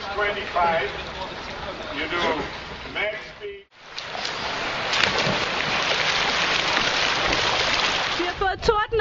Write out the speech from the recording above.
Cruise 25, you do max speed. Vi har fået torden